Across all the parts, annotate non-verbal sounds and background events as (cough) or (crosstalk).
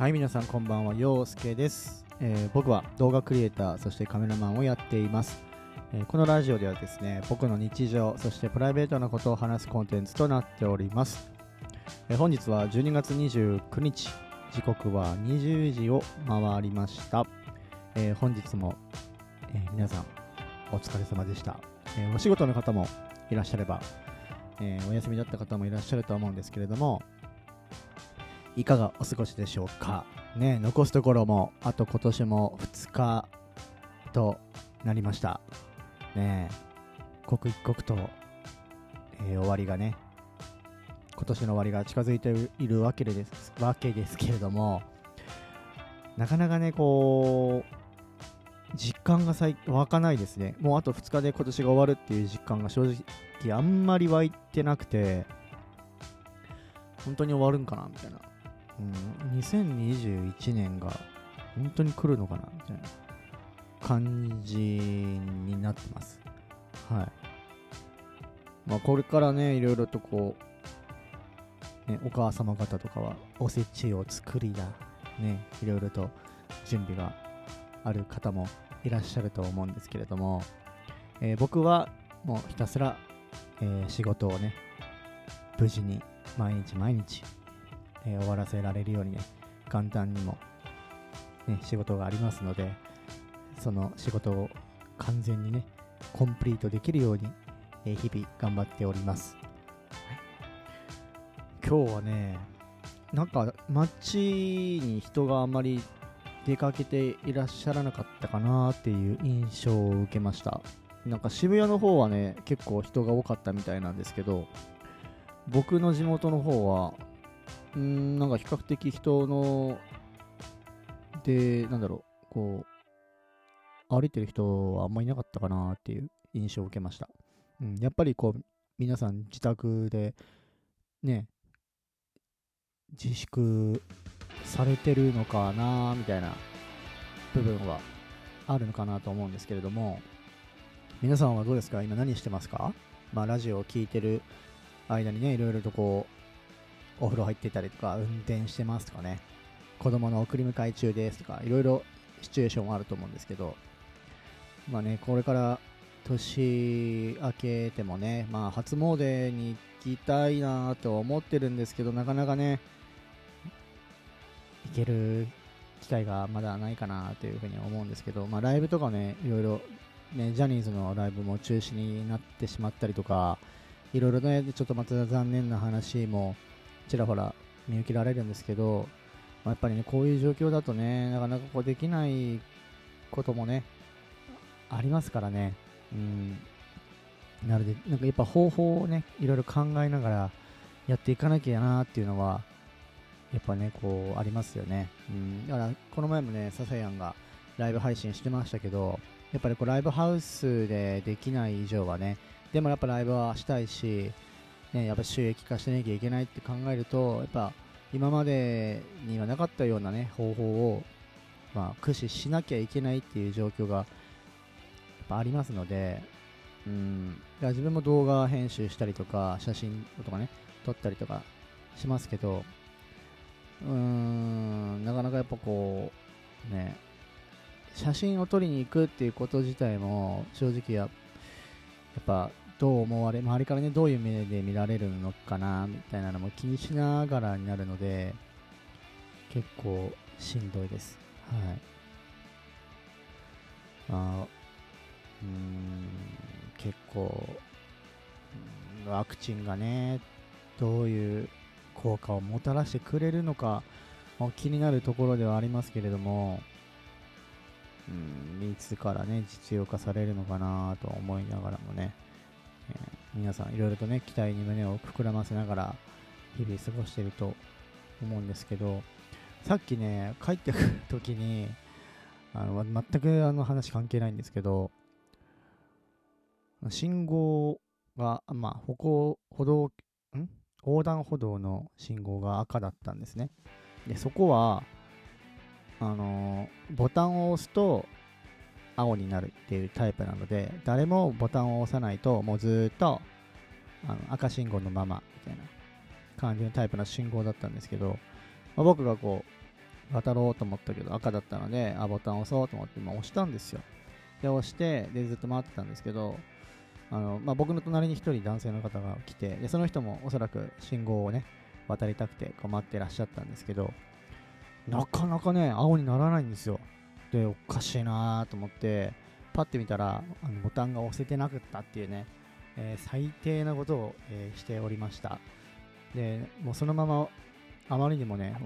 はい皆さんこんばんは陽介です、えー僕は動画クリエイターそしてカメラマンをやっています、えーこのラジオではですね僕の日常そしてプライベートなことを話すコンテンツとなっております、えー本日は12月29日時刻は20時を回りました、え本日も、え皆さんお疲れ様でした、えお仕事の方もいらっしゃれば、えお休みだった方もいらっしゃると思うんですけれどもいかがお過ごしでしょうか？ね残すところもあと今年も2日となりました。ね刻一刻と、えー終わりがね今年の終わりが近づいているわけですわけですけれどもなかなかねこう実感が湧かないですね。もうあと2日で今年が終わるっていう実感が正直あんまり湧いてなくて本当に終わるんかなみたいな。うん、2021年が本当に来るのかなみたいな感じになってます。はい。まあ、これからね、いろいろとこう、ね、お母様方とかはおせちを作りだ、ね、いろいろと準備がある方もいらっしゃると思うんですけれども、えー僕はもうひたすら、えー仕事をね、無事に毎日毎日えー終わらせられるようにね、簡単にも、ね、仕事がありますので、その仕事を完全にね、コンプリートできるように、えー日々頑張っております。今日はね、なんか街に人があまり出かけていらっしゃらなかったかなっていう印象を受けました。なんか渋谷の方はね、結構人が多かったみたいなんですけど、僕の地元の方は、うん、なんか比較的人の、で、なんだろう、こう、歩いてる人はあんまりいなかったかなっていう印象を受けました。うん、やっぱりこう、皆さん自宅で、ね、自粛されてるのかなみたいな部分はあるのかなと思うんですけれども、皆さんはどうですか？今何してますか？まあ、ラジオを聞いてる間にね、いろいろとこう、お風呂入ってたりとか、運転してますとかね、子供の送り迎え中ですとか、いろいろシチュエーションあると思うんですけど、まあね、これから年明けてもね、まあ初詣に行きたいなと思ってるんですけど、なかなかね、行ける機会がまだないかなというふうに思うんですけど、まあライブとかね、いろいろ、ね、ジャニーズのライブも中止になってしまったりとか、いろいろね、ちょっとまた残念な話もちらほら見受けられるんですけど、まあやっぱりね、こういう状況だとね、なかなかこうできないこともね、ありますからね。うん。なので、なんかやっぱ方法をね、いろいろ考えながらやっていかなきゃなっていうのは、やっぱね、こう、ありますよね。うん。だから、この前もね、ササヤンがライブ配信してましたけど、やっぱりこうライブハウスでできない以上はね、でもやっぱライブはしたいし、ね、やっぱ収益化しなきゃいけないって考えると、やっぱ今までにはなかったようなね、方法を、まあ、駆使しなきゃいけないっていう状況が、やっぱありますので、うん、だから自分も動画編集したりとか、写真とかね、撮ったりとかしますけど、うーん、なかなかやっぱこう、ね、写真を撮りに行くっていうこと自体も、正直や、やっぱ、どう思われ、周りからね、どういう目で見られるのかな、みたいなのも気にしながらになるので、結構しんどいです。はい。あ、うん、結構、ワクチンがね、どういう効果をもたらしてくれるのか、気になるところではありますけれども、うん、いつからね、実用化されるのかなと思いながらもね、皆さんいろいろとね、期待に胸を膨らませながら、日々過ごしていると思うんですけど、さっきね、帰ってくるときに、あの全くあの話関係ないんですけど、信号が、まあ、歩行、歩道、ん？横断歩道の信号が赤だったんですね。で、そこは、あのボタンを押すと青になるっていうタイプなので、誰もボタンを押さないと、もうずっとあの赤信号のままみたいな感じのタイプの信号だったんですけど、まあ僕がこう、渡ろうと思ったけど赤だったので、あ、ボタン押そうと思って、まあ、押したんですよ。で、押して、で、ずっと待ってたんですけど、あの、まあ、僕の隣に1人男性の方が来て、で、その人もおそらく信号をね、渡りたくてこう待ってらっしゃったんですけど、なかなかね、青にならないんですよ。で、おかしいなと思って、パッて見たら、あのボタンが押せてなかったっていうね、えー、最低なことを、えー、しておりました。で、もうそのまま、あまりにもね、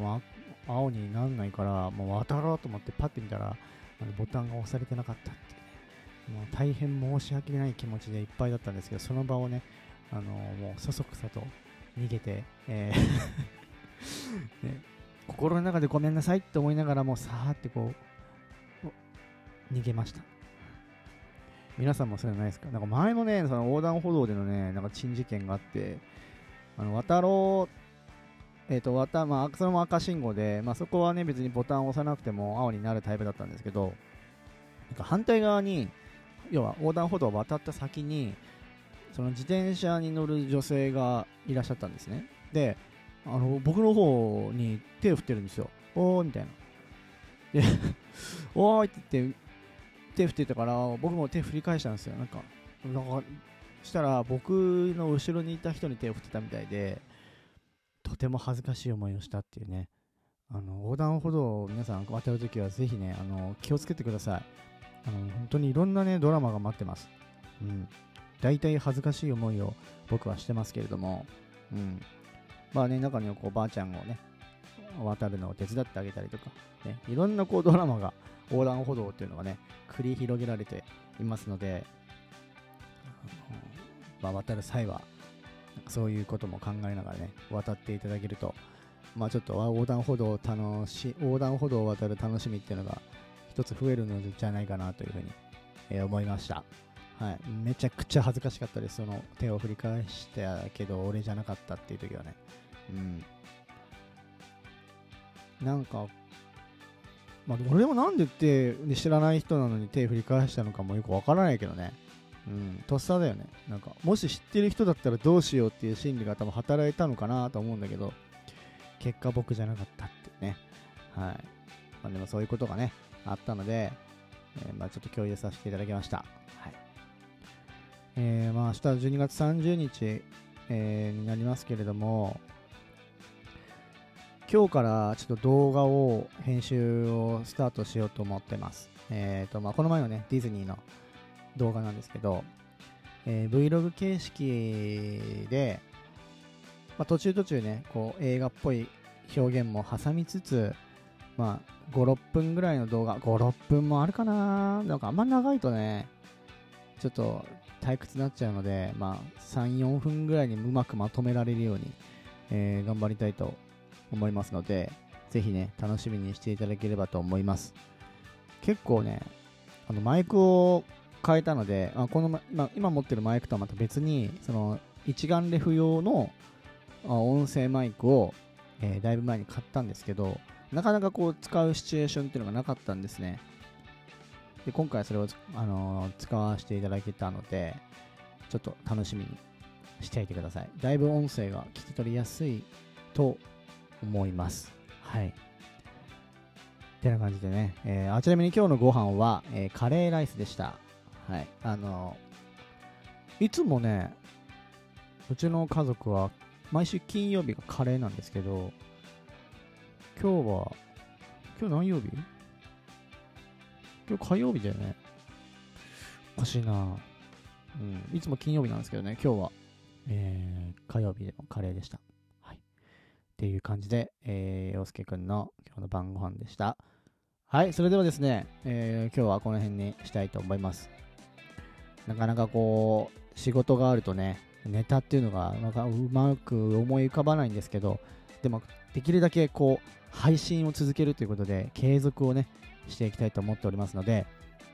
青にならないから、もう渡ろうと思ってパッて見たら、あのボタンが押されてなかったっていうね、もう大変申し訳ない気持ちでいっぱいだったんですけど、その場をね、あのもうそそくさと逃げて、えー (laughs) ね、心の中でごめんなさいって思いながらもうさーってこう逃げました。皆さんもそうじゃないですか。なんか前もねその横断歩道でのねなんか珍事件があってあの渡ろうえっ、ー、と渡まあ、それも赤信号で、まあ、そこはね別にボタンを押さなくても青になるタイプだったんですけどなんか反対側に要は横断歩道を渡った先にその自転車に乗る女性がいらっしゃったんですね。であの僕の方に手を振ってるんですよ。おーみたいな。で (laughs) おーいって言って手振ってたから僕も手振り返したんですよ。なんかなんかしたら僕の後ろにいた人に手を振ってたみたいでとても恥ずかしい思いをしたっていうね。あの横断歩道を皆さん渡るときはぜひねあの気をつけてください。あの本当にいろんなねドラマが待ってます。うん。大体恥ずかしい思いを僕はしてますけれども、うん。まあね、中にはこう、ばあちゃんをね、渡るのを手伝ってあげたりとか、ね、いろんなこうドラマが横断歩道っていうのがね、繰り広げられていますので、まあ、渡る際は、そういうことも考えながらね、渡っていただけると、まあちょっと横断歩道を楽し、横断歩道を渡る楽しみっていうのが一つ増えるのじゃないかなというふうに、えー、思いました。はい、めちゃくちゃ恥ずかしかったです、その手を振り返したけど、俺じゃなかったっていう時はね。うん。なんか、まあ、俺もなんで手、知らない人なのに手振り返したのかもよくわからないけどね。うん、とっさだよね。なんか、もし知ってる人だったらどうしようっていう心理が多分働いたのかなと思うんだけど、結果僕じゃなかったってね。はい。まあ、でもそういうことがね、あったので、えー、まあ、ちょっと共有させていただきました。はい。えー、まあ明日12月30日、えー、になりますけれども、今日からちょっと動画を編集をスタートしようと思ってます。えーとまあ、この前のね、ディズニーの動画なんですけど、えー、Vlog 形式で、まあ、途中途中ね、こう映画っぽい表現も挟みつつ、まあ、5、6分ぐらいの動画、5、6分もあるかな？なんかあんま長いとね、ちょっと退屈になっちゃうので、まあ、3、4分ぐらいにうまくまとめられるように、えー、頑張りたいと思いますので、ぜひね、楽しみにしていただければと思います。結構ね、あのマイクを変えたので、あこの今今持ってるマイクとはまた別に、その一眼レフ用の音声マイクを、えー、だいぶ前に買ったんですけど、なかなかこう使うシチュエーションっていうのがなかったんですね。で今回それを、あのー、使わせていただけたので、ちょっと楽しみにしていてください。だいぶ音声が聞き取りやすいと思います。はい。てな感じでね、えー、あちなみに今日のご飯は、えー、カレーライスでした。はい。あのー、いつもね、うちの家族は毎週金曜日がカレーなんですけど、今日は、今日何曜日？今日火曜日だよね。おかしいなうん。いつも金曜日なんですけどね、今日は、えー、火曜日のカレーでした。っていう感じで、えー、洋介くんの今日の晩ご飯でした。はい、それではですね、えー、今日はこの辺にしたいと思います。なかなかこう、仕事があるとね、ネタっていうのがなんかうまく思い浮かばないんですけど、でもできるだけこう配信を続けるということで継続をねしていきたいと思っておりますので、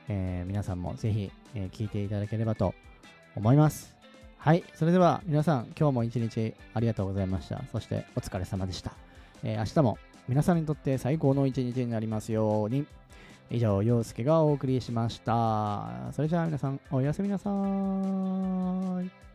えー、皆さんもぜひ、えー、聞いていただければと思います。はい。それでは皆さん、今日も一日ありがとうございました。そしてお疲れ様でした。えー、明日も皆さんにとって最高の一日になりますように。以上、陽介がお送りしました。それじゃあ皆さん、おやすみなさい。